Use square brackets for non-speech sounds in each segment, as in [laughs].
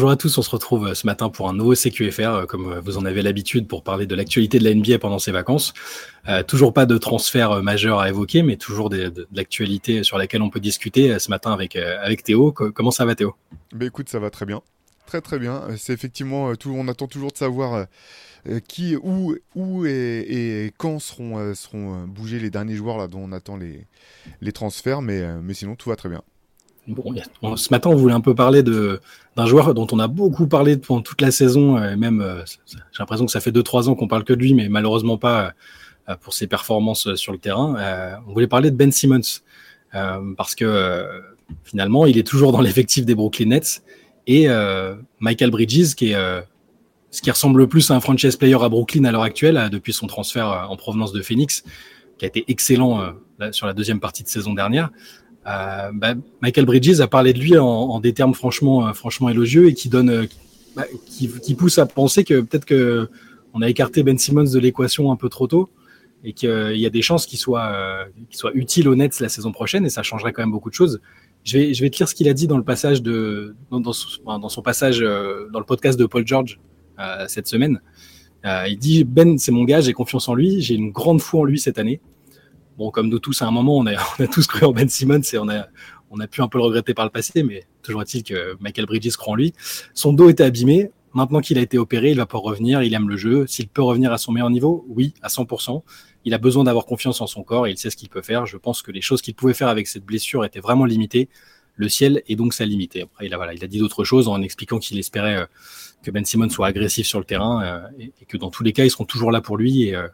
Bonjour à tous, on se retrouve euh, ce matin pour un nouveau CQFR, euh, comme euh, vous en avez l'habitude pour parler de l'actualité de la NBA pendant ses vacances. toujours pas de transfert majeur à évoquer, mais toujours de, l'actualité sur laquelle on peut discuter ce matin avec, avec Théo. comment ça va Théo? Bah Écoute, ça va très bien. Très très bien. C'est effectivement, tout, on attend toujours de savoir qui, où, où et, quand seront, seront bougés les derniers joueurs là, dont on attend les, les transferts, mais, mais sinon tout va très bien. Ce matin, on voulait un peu parler d'un joueur dont on a beaucoup parlé pendant toute la saison. Et même, euh, j'ai l'impression que ça fait 2-3 ans qu'on parle que de lui, mais malheureusement pas euh, pour ses performances sur le terrain. Euh, on voulait parler de Ben Simmons parce que finalement, il est toujours dans l'effectif des Brooklyn Nets et Michael Bridges, qui est ce qui ressemble le plus à un franchise player à Brooklyn à l'heure actuelle, depuis son transfert en provenance de Phoenix, qui a été excellent sur la deuxième partie de saison dernière. Euh, bah, Michael Bridges a parlé de lui en, des termes franchement, euh, franchement élogieux et qui donne, euh, bah, qui, pousse à penser que peut-être que on a écarté Ben Simmons de l'équation un peu trop tôt et qu'il y a des chances qu'il soit, utile aux Nets la saison prochaine et ça changerait quand même beaucoup de choses. Je vais, je vais te lire ce qu'il a dit dans le passage de, dans, son, passage dans le podcast de Paul George cette semaine. il dit Ben, c'est mon gars, j'ai confiance en lui, j'ai une grande foi en lui cette année. Bon, comme nous tous, à un moment, on a, [laughs] tous cru en Ben Simmons et on a, pu un peu le regretter par le passé, mais toujours est-il que Michael Bridges croit en lui. Son dos était abîmé. Maintenant qu'il a été opéré, il va pouvoir revenir. Il aime le jeu. S'il peut revenir à son meilleur niveau, oui, à 100%. Il a besoin d'avoir confiance en son corps et il sait ce qu'il peut faire. Je pense que les choses qu'il pouvait faire avec cette blessure étaient vraiment limitées. Le ciel est donc sa limite. Après, il a, dit d'autres choses en expliquant qu'il espérait euh, que Ben Simmons soit agressif sur le terrain euh, et, que dans tous les cas, ils seront toujours là pour lui euh,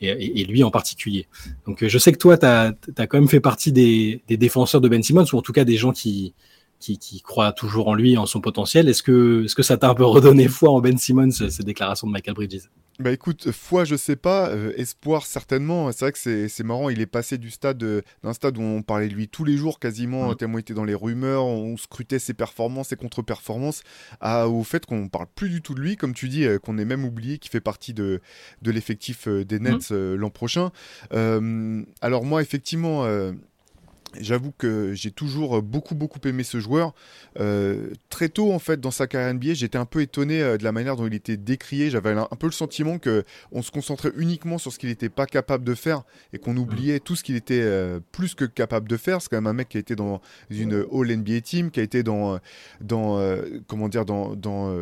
et, lui en particulier. Donc euh, je sais que toi, tu as, quand même fait partie des, défenseurs de Ben Simmons, ou en tout cas des gens qui, qui, croient toujours en lui, en son potentiel. Est-ce que, est -ce que ça t'a un peu redonné foi en Ben Simmons, ces déclarations de Michael Bridges? Bah écoute, foi, je sais pas, euh, espoir certainement. C'est vrai que c'est marrant, il est passé du stade euh, d'un stade où on parlait de lui tous les jours quasiment, mmh. tellement il était dans les rumeurs, on scrutait ses performances, ses contre-performances, au fait qu'on parle plus du tout de lui, comme tu dis, euh, qu'on est même oublié qu'il fait partie de, de l'effectif des Nets mmh. l'an prochain. alors moi, effectivement J'avoue que j'ai toujours beaucoup beaucoup aimé ce joueur. Euh, très tôt en fait dans sa carrière NBA, j'étais un peu étonné euh, de la manière dont il était décrié. J'avais un, peu le sentiment que on se concentrait uniquement sur ce qu'il n'était pas capable de faire et qu'on oubliait tout ce qu'il était euh, plus que capable de faire. C'est quand même un mec qui a été dans une All NBA team, qui a été dans dans comment dire dans, dans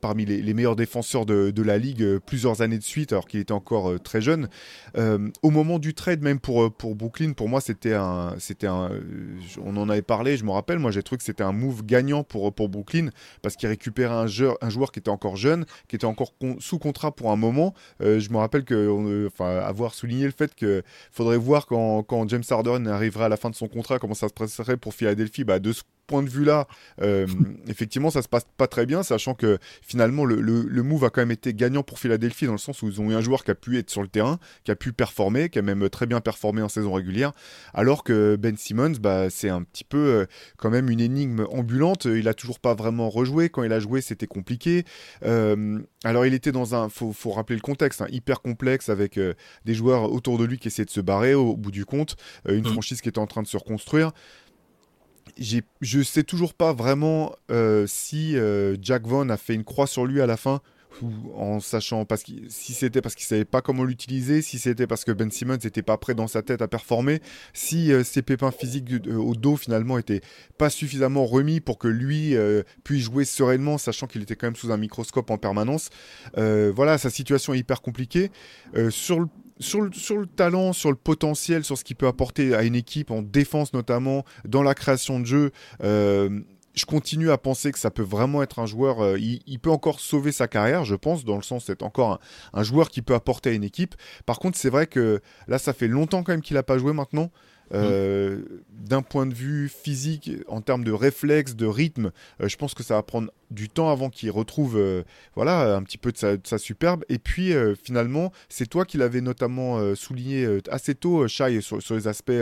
parmi les, meilleurs défenseurs de, de, la ligue plusieurs années de suite alors qu'il était encore très jeune. au moment du trade même pour pour Brooklyn, pour moi c'était un c'était euh, on en avait parlé, je me rappelle, moi j'ai trouvé que c'était un move gagnant pour, pour Brooklyn parce qu'il récupérait un joueur, un joueur qui était encore jeune, qui était encore sous contrat pour un moment. Euh, je me rappelle que, enfin, avoir souligné le fait qu'il faudrait voir quand, James Harden arriverait à la fin de son contrat, comment ça se passerait pour Philadelphie. Bah, de ce point de vue-là, euh, [laughs] effectivement, ça se passe pas très bien, sachant que finalement, le, le, move a quand même été gagnant pour Philadelphie dans le sens où ils ont eu un joueur qui a pu être sur le terrain, qui a pu performer, qui a même très bien performé en saison régulière, alors que Ben Simmons, bah, c'est un petit peu euh, quand même une énigme ambulante. Il a toujours pas vraiment rejoué. Quand il a joué, c'était compliqué. Euh, alors, il était dans un, faut, faut rappeler le contexte, hein, hyper complexe avec des joueurs autour de lui qui essaient de se barrer au, bout du compte, une franchise qui était en train de se reconstruire je sais toujours pas vraiment euh, si euh, Jack Vaughn a fait une croix sur lui à la fin ou en sachant parce que si c'était parce qu'il savait pas comment l'utiliser, si c'était parce que Ben Simmons n'était pas prêt dans sa tête à performer, si euh, ses pépins physiques au dos finalement étaient pas suffisamment remis pour que lui puisse jouer sereinement, sachant qu'il était quand même sous un microscope en permanence. voilà, sa situation est hyper compliquée. sur le sur le, talent, sur le potentiel, sur ce qu'il peut apporter à une équipe, en défense notamment, dans la création de jeu, euh, je continue à penser que ça peut vraiment être un joueur. Euh, il, peut encore sauver sa carrière, je pense, dans le sens c'est encore un, joueur qui peut apporter à une équipe. Par contre, c'est vrai que là, ça fait longtemps quand même qu'il n'a pas joué maintenant. Euh, d'un point de vue physique, en termes de réflexe, de rythme, je pense que ça va prendre du temps avant qu'il retrouve euh, voilà, un petit peu de sa, superbe. Et puis euh, finalement, c'est toi qui l'avais notamment euh, souligné assez tôt, Shai, sur, les aspects,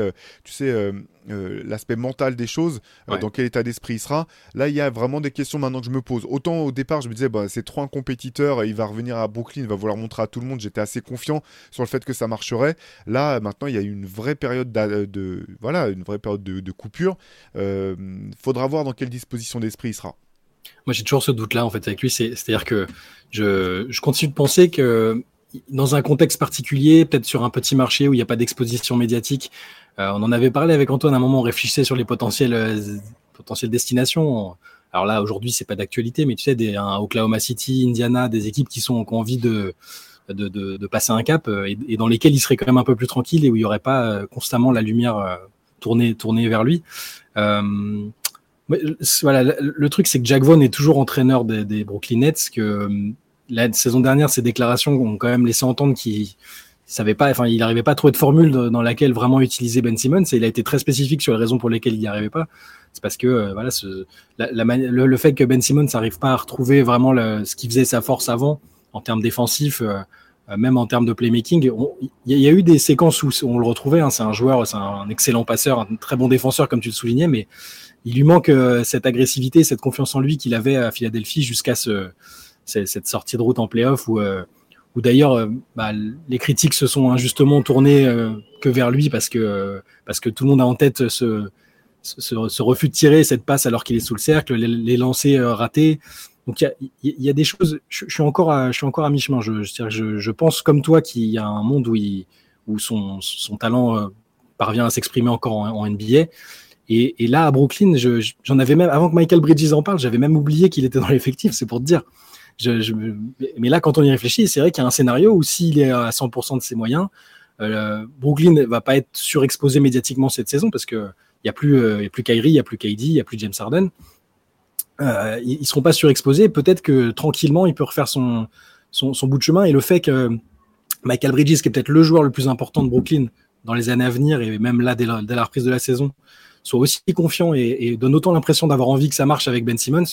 tu sais, l'aspect mental des choses, dans quel état d'esprit il sera. Là, il y a vraiment des questions maintenant que je me pose. Autant au départ, je me disais, bah, c'est trop un compétiteur, il va revenir à Brooklyn, il va vouloir montrer à tout le monde. J'étais assez confiant sur le fait que ça marcherait. Là, maintenant, il y a une vraie période de, voilà, une vraie période de, de coupure. faudra voir dans quelle disposition d'esprit il sera. Moi, j'ai toujours ce doute-là, en fait, avec lui. C'est-à-dire que je, continue de penser que dans un contexte particulier, peut-être sur un petit marché où il n'y a pas d'exposition médiatique, euh, on en avait parlé avec Antoine à un moment, on réfléchissait sur les potentielles, euh, destinations. Alors là, aujourd'hui, c'est pas d'actualité, mais tu sais, des, Oklahoma City, Indiana, des équipes qui, sont, qui ont envie de, de, passer un cap euh, et, dans lesquelles il serait quand même un peu plus tranquille et où il n'y aurait pas constamment la lumière tournée, tournée vers lui. Euh, voilà, le, truc, c'est que Jack Vaughn est toujours entraîneur des, Brooklyn Nets, que la saison dernière, ses déclarations ont quand même laissé entendre qu'il savait pas, enfin, il n'arrivait pas à trouver de formule dans laquelle vraiment utiliser Ben Simmons. Et il a été très spécifique sur les raisons pour lesquelles il n'y arrivait pas. C'est parce que euh, voilà, le, fait que Ben Simmons n'arrive pas à retrouver vraiment le, ce qui faisait sa force avant en termes défensifs, euh, euh, même en termes de playmaking. Il y, a eu des séquences où on le retrouvait. Hein, c'est un joueur, c'est un excellent passeur, un très bon défenseur comme tu le soulignais, mais il lui manque cette agressivité, cette confiance en lui qu'il avait à Philadelphie jusqu'à ce cette sortie de route en playoff où, euh, où d'ailleurs euh, bah, les critiques se sont injustement tournées euh, que vers lui parce que, parce que tout le monde a en tête ce, ce, refus de tirer cette passe alors qu'il est sous le cercle, les, les lancers ratés. Donc il y, a, des choses. Je, suis encore à, je suis encore à mi-chemin. Je, pense comme toi qu'il y a un monde où, son, talent parvient à s'exprimer encore en, NBA. Et, là à Brooklyn, j'en avais même avant que Michael Bridges en parle, j'avais même oublié qu'il était dans l'effectif. C'est pour te dire. Mais là, quand on y réfléchit, c'est vrai qu'il y a un scénario où s'il est à 100% de ses moyens, euh, Brooklyn ne va pas être surexposé médiatiquement cette saison parce que il y a plus, euh, a plus Kyrie, il y a plus KD, il y a plus James Harden. Euh, ils, ne seront pas surexposés. Peut-être que tranquillement, il peut refaire son, son, bout de chemin. Et le fait que Michael Bridges, qui est peut-être le joueur le plus important de Brooklyn dans les années à venir et même là dès la, reprise de la saison, soit aussi confiant et, donne autant l'impression d'avoir envie que ça marche avec Ben Simmons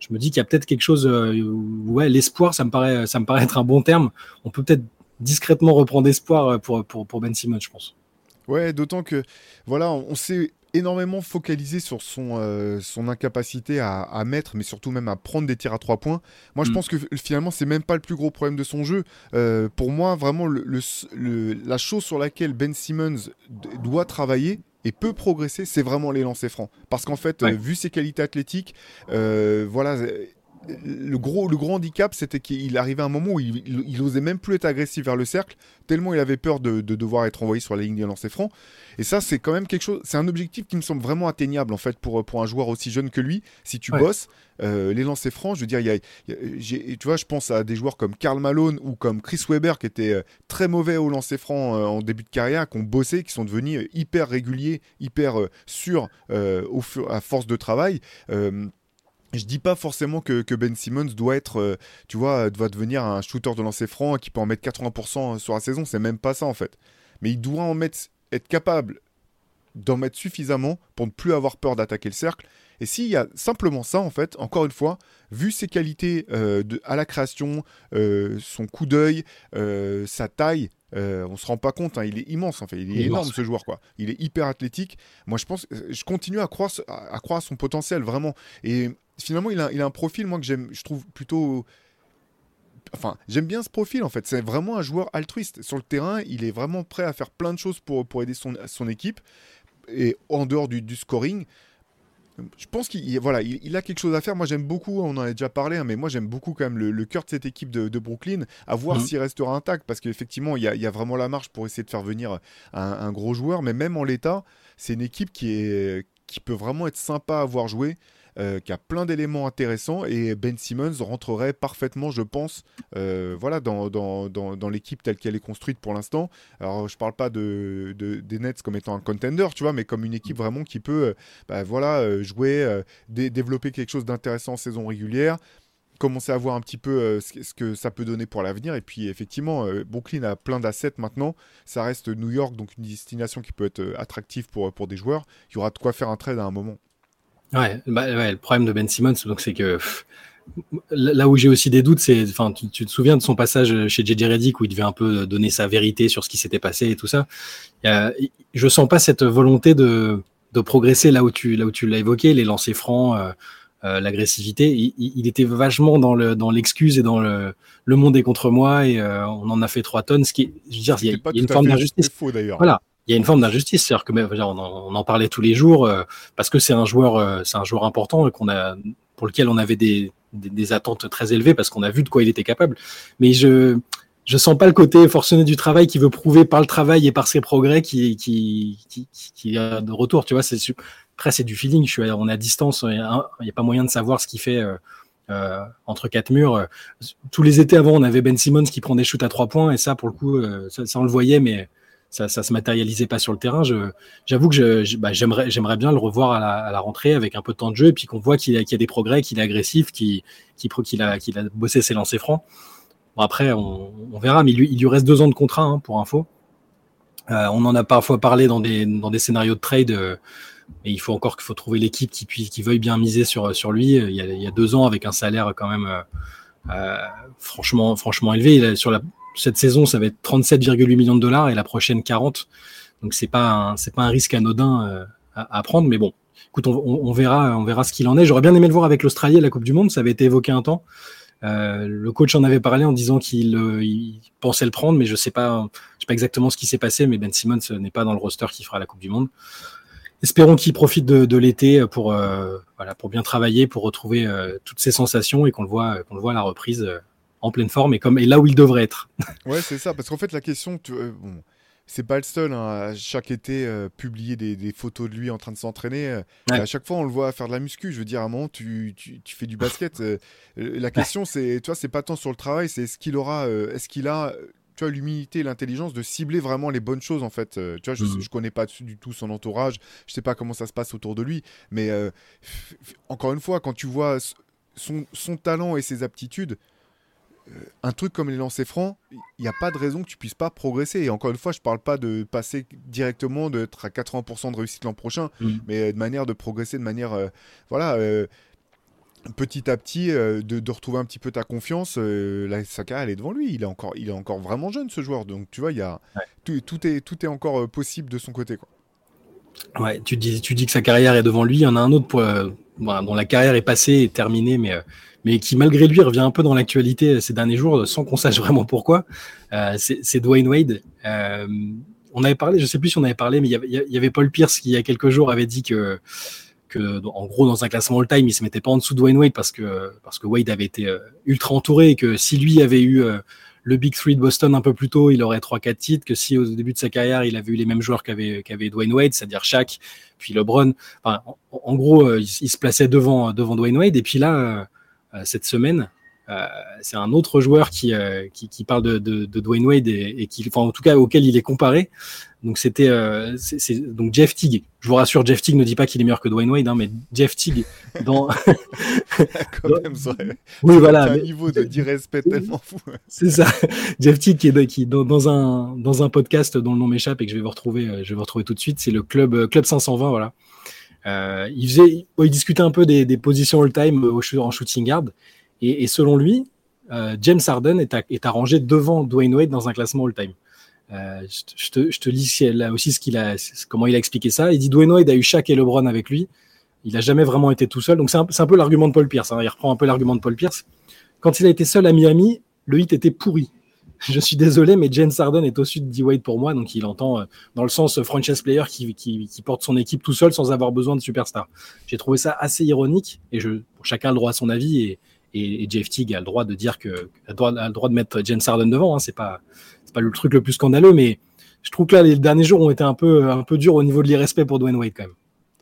je me dis qu'il y a peut-être quelque chose. Euh, ouais, l'espoir, ça me paraît, ça me paraît être un bon terme. On peut peut-être discrètement reprendre espoir euh, pour, pour, pour Ben Simmons, je pense. Ouais, d'autant que voilà, on s'est énormément focalisé sur son, euh, son incapacité à, à, mettre, mais surtout même à prendre des tirs à trois points. Moi, je mm. pense que finalement, c'est même pas le plus gros problème de son jeu. Euh, pour moi, vraiment, le, le, le, la chose sur laquelle Ben Simmons doit travailler, et peut progresser, c'est vraiment les lancers francs. Parce qu'en fait, ouais. euh, vu ses qualités athlétiques, euh, voilà, le gros, le gros handicap, c'était qu'il arrivait à un moment où il, il, il, osait même plus être agressif vers le cercle, tellement il avait peur de, de devoir être envoyé sur la ligne de lancer franc. Et ça, c'est quand même quelque chose, c'est un objectif qui me semble vraiment atteignable en fait pour, pour un joueur aussi jeune que lui. Si tu ouais. bosses, euh, les lancers francs, je veux dire, il y a, y a tu vois, je pense à des joueurs comme Karl Malone ou comme Chris Weber qui étaient euh, très mauvais au lancer franc euh, en début de carrière, qui ont bossé, qui sont devenus hyper réguliers, hyper euh, sûrs au, à force de travail. Je dis pas forcément que, Ben Simmons doit être, euh, tu vois, doit devenir un shooter de lancer franc qui peut en mettre 80% sur la saison. C'est même pas ça en fait. Mais il doit en mettre, être capable d'en mettre suffisamment pour ne plus avoir peur d'attaquer le cercle. Et s'il y a simplement ça, en fait, encore une fois, vu ses qualités euh, de, à la création, euh, son coup d'œil, euh, sa taille, euh, on se rend pas compte, hein, il est immense en fait, il est il énorme immense. ce joueur quoi. Il est hyper athlétique. Moi je pense, je continue à croire, à, à croire à son potentiel vraiment. Et finalement il a, il a un profil moi que j'aime, je trouve plutôt enfin, j'aime bien ce profil en fait. C'est vraiment un joueur altruiste. Sur le terrain, il est vraiment prêt à faire plein de choses pour, pour aider son, son équipe. Et en dehors du, du scoring, je pense qu'il voilà, il, il, a quelque chose à faire. Moi, j'aime beaucoup, on en a déjà parlé, hein, mais moi, j'aime beaucoup quand même le, le, cœur de cette équipe de, de Brooklyn, à voir mmh. s'il restera intact, parce qu'effectivement, il y a, il y a, vraiment la marche pour essayer de faire venir un, un gros joueur, mais même en l'état, c'est une équipe qui, est, qui peut vraiment être sympa à voir jouer euh, qui a plein d'éléments intéressants et Ben Simmons rentrerait parfaitement, je pense, euh, voilà, dans, dans, dans, l'équipe telle qu'elle est construite pour l'instant. Alors, je parle pas de, de, des Nets comme étant un contender, tu vois, mais comme une équipe vraiment qui peut, euh, bah, voilà, jouer, dé développer quelque chose d'intéressant en saison régulière commencer à voir un petit peu euh, ce, que ça peut donner pour l'avenir. Et puis effectivement, euh, Brooklyn a plein d'assets maintenant. Ça reste New York, donc une destination qui peut être euh, attractive pour, pour des joueurs. Il y aura de quoi faire un trade à un moment. Ouais, bah, le problème de Ben Simmons, c'est que là où j'ai aussi des doutes, c'est, enfin, tu, te souviens de son passage chez JJ Redick où il devait un peu donner sa vérité sur ce qui s'était passé et tout ça. A, je sens pas cette volonté de, de progresser là où tu, tu l'as évoqué, les lancers francs. Euh, l'agressivité. Il, il, était vachement dans le dans l'excuse et dans le le monde est contre moi et euh, on en a fait trois tonnes. Ce qui, je veux dire, il y a, il y a une forme d'injustice. Voilà, il y a une forme d'injustice, c'est-à-dire que on en, on en, parlait tous les jours euh, parce que c'est un joueur, euh, c'est un joueur important et qu'on a pour lequel on avait des, des, attentes très élevées parce qu'on a vu de quoi il était capable. Mais je je sens pas le côté forcené du travail qui veut prouver par le travail et par ses progrès qui qui qui, qui a de retour. Tu vois, c'est après c'est du feeling. On est à distance, il n'y a, pas moyen de savoir ce qu'il fait. Euh, euh, entre quatre murs. Tous les étés avant, on avait Ben Simmons qui prend des shoots à trois points, et ça, pour le coup, euh, ça, on le voyait, mais ça, ça se matérialisait pas sur le terrain. J'avoue que bah, j'aimerais, bien le revoir à la, rentrée avec un peu de temps de jeu, et puis qu'on voit qu'il y, a, des progrès, qu'il est agressif, qu'il, a, bossé ses lancers francs. Bon, après, on, verra, mais il lui, reste deux ans de contrat, hein, pour info. On en a parfois parlé dans des, scénarios de trade. Mais il faut encore qu'il faut trouver l'équipe qui, qui veuille bien miser sur, sur lui. Il y, a, il y a deux ans, avec un salaire quand même euh, euh franchement, franchement élevé. sur la, cette saison, ça va être 37,8 millions de dollars et la prochaine 40. Donc c'est pas c'est pas un risque anodin euh, à, prendre, mais bon. Écoute, on, on, verra, on verra ce qu'il en est. J'aurais bien aimé le voir avec l'Australie à la Coupe du Monde. Ça avait été évoqué un temps. Euh, le coach en avait parlé en disant qu'il euh, il pensait le prendre, mais je sais pas, je sais pas exactement ce qui s'est passé. Mais Ben Simmons n'est pas dans le roster qui fera la Coupe du Monde espérons qu'il profite de, l'été pour, euh, voilà, pour bien travailler, pour retrouver euh, toutes ses sensations et qu'on le voit, qu'on le voit à la reprise euh, en pleine forme et comme et là où il devrait être. [laughs] ouais, c'est ça, parce qu'en fait la question, c'est pas le seul hein, à chaque été publier des, photos de lui en train de s'entraîner. À chaque fois, on le voit faire de la muscu. Je veux dire, à un moment, tu, tu, fais du basket. la question, c'est, tu vois, c'est pas tant sur le travail, c'est est-ce qu'il aura, est-ce qu'il a tu vois, l'humilité et l'intelligence de cibler vraiment les bonnes choses, en fait. Euh, tu vois, je, mmh. connais pas du tout son entourage, je sais pas comment ça se passe autour de lui, mais euh, encore une fois, quand tu vois son, son talent et ses aptitudes, euh, un truc comme les lancers francs, il n'y a pas de raison que tu puisses pas progresser. Et encore une fois, je parle pas de passer directement, d'être à 80% de réussite l'an prochain, mmh. mais de manière de progresser de manière, voilà, petit à petit euh, de, retrouver un petit peu ta confiance. Euh, la Saka, elle est devant lui. Il est encore, il est encore vraiment jeune ce joueur. Donc tu vois, il y a tout, est tout est encore euh, possible de son côté quoi. Ouais, tu dis tu dis que sa carrière est devant lui. Il y en a un autre pour, dont la carrière est passée et terminée, mais mais qui malgré lui revient un peu dans l'actualité ces derniers jours sans qu'on sache [laughs] vraiment pourquoi. c'est Dwayne Wade. on avait parlé, je sais plus si on avait parlé, mais il y, y avait Paul Pierce qui il y a quelques jours avait dit que en gros, dans un classement all-time, il se mettait pas en dessous de Wayne Wade parce que, parce que Wade avait été euh, ultra entouré et que si lui avait eu euh, le Big Three de Boston un peu plus tôt, il aurait 3-4 titres, que si au début de sa carrière, il avait eu les mêmes joueurs qu'avait qu'avait Dwayne Wade, c'est-à-dire Shaq, puis LeBron. En, gros, euh, il, se plaçait devant, devant Dwayne Wade. Et puis là, cette semaine, c'est un autre joueur qui, qui, qui, parle de, de, de Dwayne Wade et, et, qui, enfin, en tout cas, auquel il est comparé. Donc c'était euh, donc Jeff Teague. Je vous rassure, Jeff Teague ne dit pas qu'il est meilleur que Dwayne Wade, hein, mais Jeff Teague dans. [laughs] [laughs] Quand même, ça... Oui, voilà. Un niveau de d'irrespect tellement fou. c'est ça. [laughs] Jeff Teague qui est qui, dans, dans, un dans un podcast dont le nom m'échappe et que je vais vous retrouver, euh, je vais vous retrouver tout de suite. C'est le club euh, club 520, voilà. Euh, il faisait, il discutait un peu des, des positions all-time en shooting guard et, selon lui, euh, James Harden est, arrangé devant Dwayne Wade dans un classement all-time. Euh, je, te, lis aussi ce qu'il a, comment il a expliqué ça. Il dit Dwayne Wade a eu Shaq et LeBron avec lui. Il a jamais vraiment été tout seul. Donc c'est un, peu l'argument de Paul Pierce. Hein. Il reprend un peu l'argument de Paul Pierce. Quand il a été seul à Miami, le hit était pourri. [laughs] Je suis désolé, mais James Harden est au-dessus de D-Wade pour moi. Donc il entend euh, dans le sens franchise player qui, porte son équipe tout seul sans avoir besoin de superstar. J'ai trouvé ça assez ironique et je, chacun a le droit à son avis et, Jeff Teague a le droit de dire que a le droit, de mettre James Harden devant. Hein. C'est pas pas le truc le plus scandaleux, mais je trouve que là, les derniers jours ont été un peu, un peu durs au niveau de l'irrespect pour Dwayne Wade quand même.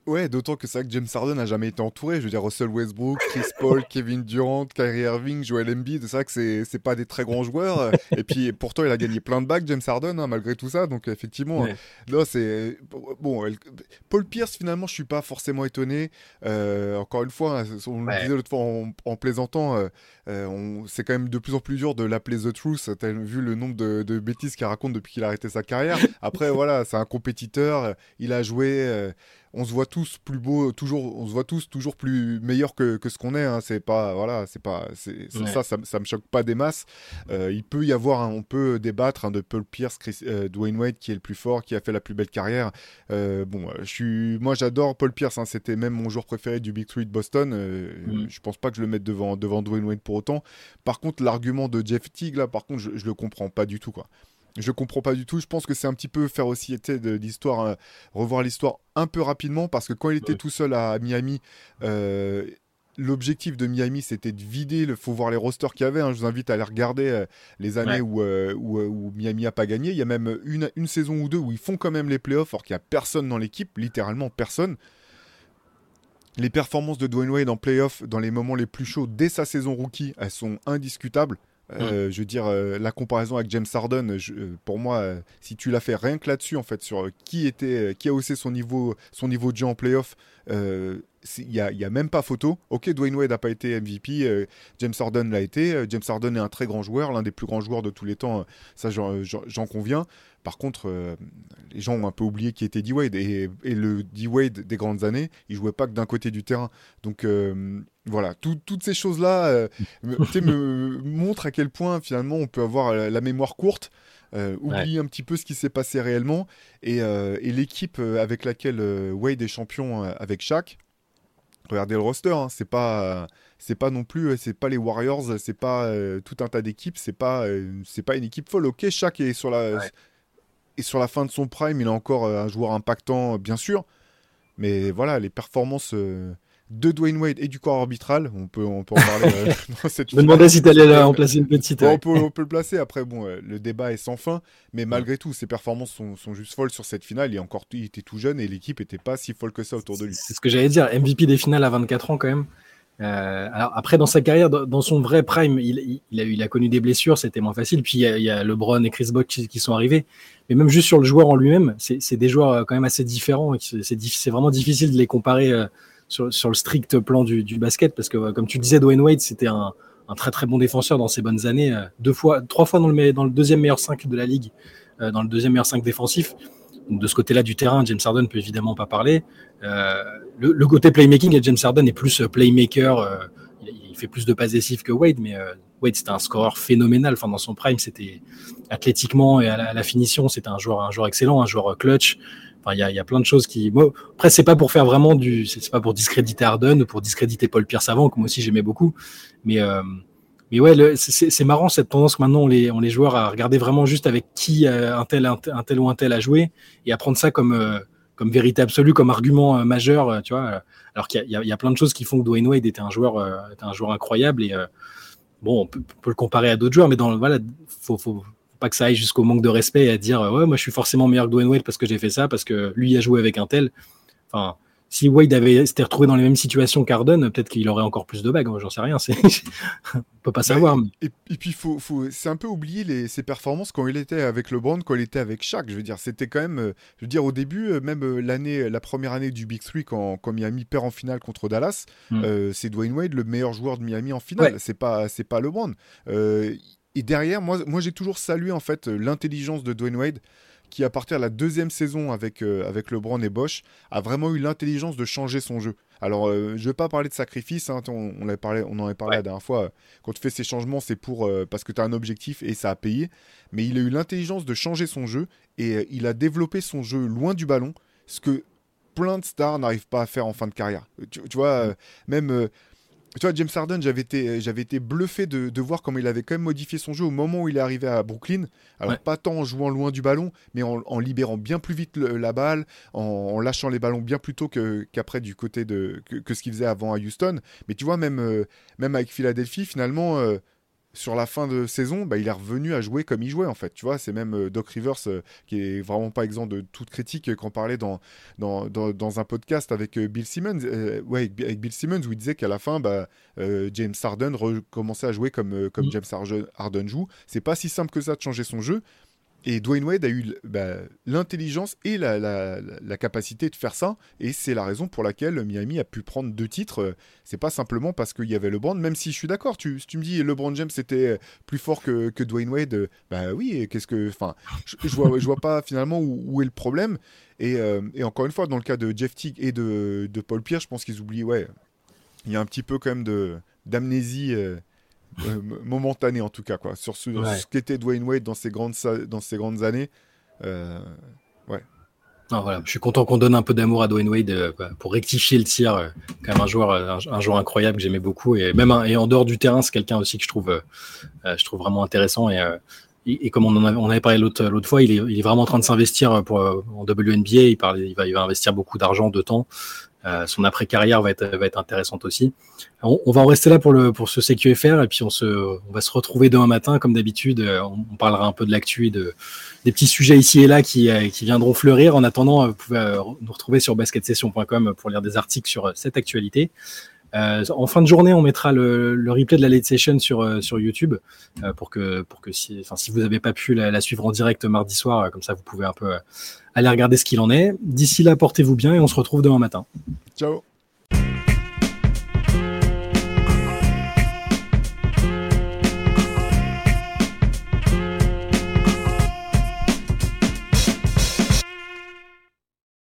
Ouais, d'autant que c'est vrai que James Harden n'a jamais été entouré. Je veux dire, Russell Westbrook, Chris Paul, [laughs] Kevin Durant, Kyrie Irving, Joel Embiid, c'est vrai que c'est, c'est pas des très grands joueurs. [laughs] Et puis pourtant, il a gagné plein de bacs, James Harden, hein, malgré tout ça. Donc effectivement, là, c'est. Bon, Paul Pierce, finalement, je suis pas forcément étonné. Euh, encore une fois, hein, on le disait l'autre fois en, plaisantant, euh, euh, on... c'est quand même de plus en plus dur de l'appeler The Truth. T'as vu le nombre de, de bêtises qu'il raconte depuis qu'il a arrêté sa carrière. [laughs] Après, voilà, c'est un compétiteur. Il a joué on se voit tous plus beau, toujours, on se voit tous toujours plus meilleur que, ce qu'on est. Hein. C'est pas, voilà, c'est pas, c'est, ça, ça, me choque pas des masses. Euh, il peut y avoir, on peut débattre hein, de Paul Pierce, euh, Dwayne Wade qui est le plus fort, qui a fait la plus belle carrière. Euh, bon, je suis, moi j'adore Paul Pierce. Hein. C'était même mon joueur préféré du Big Three de Boston. Mm. Je pense pas que je le mette devant devant Dwayne Wade pour autant. Par contre, l'argument de Jeff Teague là, par contre, je, je le comprends pas du tout quoi je comprends pas du tout. Je pense que c'est un petit peu faire aussi de l'histoire, euh, revoir l'histoire un peu rapidement parce que quand il était tout seul à Miami, euh, l'objectif de Miami, c'était de vider. Il faut voir les rosters qu'il y avait. Hein. Je vous invite à aller regarder euh, les années où, Miami a pas gagné. Il y a même une, une, saison ou deux où ils font quand même les playoffs, alors qu'il n'y a personne dans l'équipe, littéralement personne. Les performances de Dwayne Wade en playoffs, dans les moments les plus chauds, dès sa saison rookie, elles sont indiscutables. Euh, je veux dire, la comparaison avec James Harden, pour moi, si tu l'as fait rien que là-dessus, en fait, sur qui était, qui a haussé son niveau, son niveau de jeu en playoff, il n'y a, même pas photo. Ok, Dwayne Wade n'a pas été MVP, euh, James Harden l'a été. Euh, James Harden est un très grand joueur, l'un des plus grands joueurs de tous les temps, euh, ça j'en conviens. Par contre, les gens ont un peu oublié qui était D-Wade. Et, le D-Wade des grandes années, il jouait pas que d'un côté du terrain. Donc voilà, toutes ces choses-là me, montrent à quel point finalement on peut avoir la, mémoire courte. oublier un petit peu ce qui s'est passé réellement et, et l'équipe avec laquelle Wade est champion avec Shaq, regardez le roster, hein, c'est pas c'est pas non plus c'est pas les Warriors, c'est pas euh, tout un tas d'équipes, c'est pas euh, c'est pas une équipe folle. OK, chaque est sur la sur la fin de son prime, il est encore euh, un joueur impactant bien sûr, mais voilà, les performances de Dwayne Wade et du corps arbitral. On peut, on peut en parler euh, [laughs] [laughs] Je me demandais si tu allais en placer une petite. on, peut, on, peut, le placer. Après, bon, euh, le débat est sans fin. Mais malgré tout, ses performances sont, sont, juste folles sur cette finale. Il, est encore, il était tout jeune et l'équipe n'était pas si folle que ça autour de lui. C'est ce que j'allais dire. MVP des finales à 24 ans, quand même. Euh, alors après, dans sa carrière, dans, son vrai prime, il, il, a, il, a, connu des blessures, c'était moins facile. Puis il y, a, LeBron et Chris Bosh qui, sont arrivés. Mais même juste sur le joueur en lui-même, c'est des joueurs quand même assez différents. C'est vraiment difficile de les comparer sur, le strict plan du, basket, parce que comme tu disais, Dwayne Wade, c'était un, très très bon défenseur dans ses bonnes années, euh, deux fois, trois fois dans le, deuxième meilleur 5 de la ligue, euh, dans le deuxième meilleur 5 défensif. Donc de ce côté-là du terrain, James Harden peut évidemment pas parler. Euh, le, côté playmaking, James Harden est plus playmaker. il, fait plus de passes décisives que Wade, mais Wade c'était un scoreur phénoménal. Enfin, dans son prime, c'était athlétiquement et à la, finition, c'était un joueur, un joueur excellent, un joueur clutch. Il y a, y a, plein de choses qui. Bon, après, c'est pas pour faire vraiment du. C'est pas pour discréditer Harden ou pour discréditer Paul Pierce avant, comme aussi j'aimais beaucoup. Mais, euh, mais ouais, c'est marrant cette tendance que maintenant on les, on les joueurs à regarder vraiment juste avec qui euh, un, tel, un, tel, ou un tel a joué et à prendre ça comme, euh, comme vérité absolue, comme argument majeur, tu vois. Alors qu'il y, y, a plein de choses qui font que Dwayne Wade était un joueur, était un joueur incroyable et bon, on peut, on peut, le comparer à d'autres joueurs, mais dans voilà, faut, faut pas que ça aille jusqu'au manque de respect et à dire ouais moi je suis forcément meilleur que Dwayne Wade parce que j'ai fait ça parce que lui a joué avec un tel enfin si Wade avait s'était retrouvé dans les mêmes situations qu'Arden, peut-être qu'il aurait encore plus de bagues. J'en sais rien. C'est... [laughs] On peut pas savoir. Et, puis, faut, faut, c'est un peu oublier les, ses performances quand il était avec LeBron, quand il était avec Shaq. Je veux dire, c'était quand même. Euh, je veux dire, au début, euh, même euh, l'année, la première année du Big Three, quand, quand Miami perd en finale contre Dallas, mm. c'est Dwayne Wade, le meilleur joueur de Miami en finale. C'est pas, c'est pas LeBron. Euh, et derrière, moi, moi j'ai toujours salué en fait euh, l'intelligence de Dwayne Wade, qui à partir de la deuxième saison avec, euh, avec LeBron et Bosch, a vraiment eu l'intelligence de changer son jeu. Alors, euh, je ne vais pas parler de sacrifice, hein, on, on, parlé, on en avait parlé la dernière fois. Quand tu fais ces changements, c'est pour parce que tu as un objectif et ça a payé. Mais il a eu l'intelligence de changer son jeu et il a développé son jeu loin du ballon, ce que plein de stars n'arrivent pas à faire en fin de carrière. Tu, vois, même tu vois, James Harden, j'avais été, j'avais été bluffé de, voir comment il avait quand même modifié son jeu au moment où il est arrivé à Brooklyn. Alors, pas tant en jouant loin du ballon, mais en, libérant bien plus vite la balle, en, lâchant les ballons bien plus tôt qu'après du côté de que, ce qu'il faisait avant à Houston. Mais tu vois, même, euh, même avec Philadelphie, finalement, euh, sur la fin de saison, bah, il est revenu à jouer comme il jouait en fait. Tu vois, c'est même euh, Doc Rivers euh, qui est vraiment pas exempt de toute critique euh, quand on parlait dans, dans, dans, un podcast avec Bill Simmons, ouais, avec Bill Simmons où il disait qu'à la fin, bah, James Harden recommençait à jouer comme, comme mm. James Harden joue. C'est pas si simple que ça de changer son jeu. Et Dwayne Wade a eu bah, l'intelligence et la, capacité de faire ça. Et c'est la raison pour laquelle Miami a pu prendre deux titres. C'est pas simplement parce qu'il y avait LeBron, même si je suis d'accord. Tu, tu me dis LeBron James c'était plus fort que, Dwayne Wade, bah oui, qu'est-ce que. Enfin, je, je, vois, je vois pas finalement où, est le problème. Et, euh, et, encore une fois, dans le cas de Jeff Teague et de, de Paul Pierce, je pense qu'ils oublient, ouais, il y a un petit peu quand même d'amnésie. Euh, euh, momentané en tout cas, quoi, sur ce, qu'était Dwayne Wade dans ses grandes, dans ses grandes années. Euh, ouais. voilà, je suis content qu'on donne un peu d'amour à Dwayne Wade euh, pour rectifier le tir. quand même un joueur, un, joueur incroyable que j'aimais beaucoup et même et en dehors du terrain, c'est quelqu'un aussi que je trouve, je trouve vraiment intéressant et, et, comme on en avait, on avait parlé l'autre l'autre fois, il est, il est, vraiment en train de s'investir pour en WNBA. Il, parle, il va, il va investir beaucoup d'argent, de temps. Son après-carrière va être, va être intéressante aussi. On, va en rester là pour, le, pour ce CQFR et puis on, se, on va se retrouver demain matin comme d'habitude. On, parlera un peu de l'actu et de, des petits sujets ici et là qui, qui viendront fleurir. En attendant, vous pouvez nous retrouver sur basketsession.com pour lire des articles sur cette actualité. Euh, en fin de journée, on mettra le, replay de la late session sur, euh, YouTube euh, pour que, pour que si, si vous n'avez pas pu la, suivre en direct mardi soir, comme ça vous pouvez un peu aller regarder ce qu'il en est. D'ici là, portez-vous bien et on se retrouve demain matin. Ciao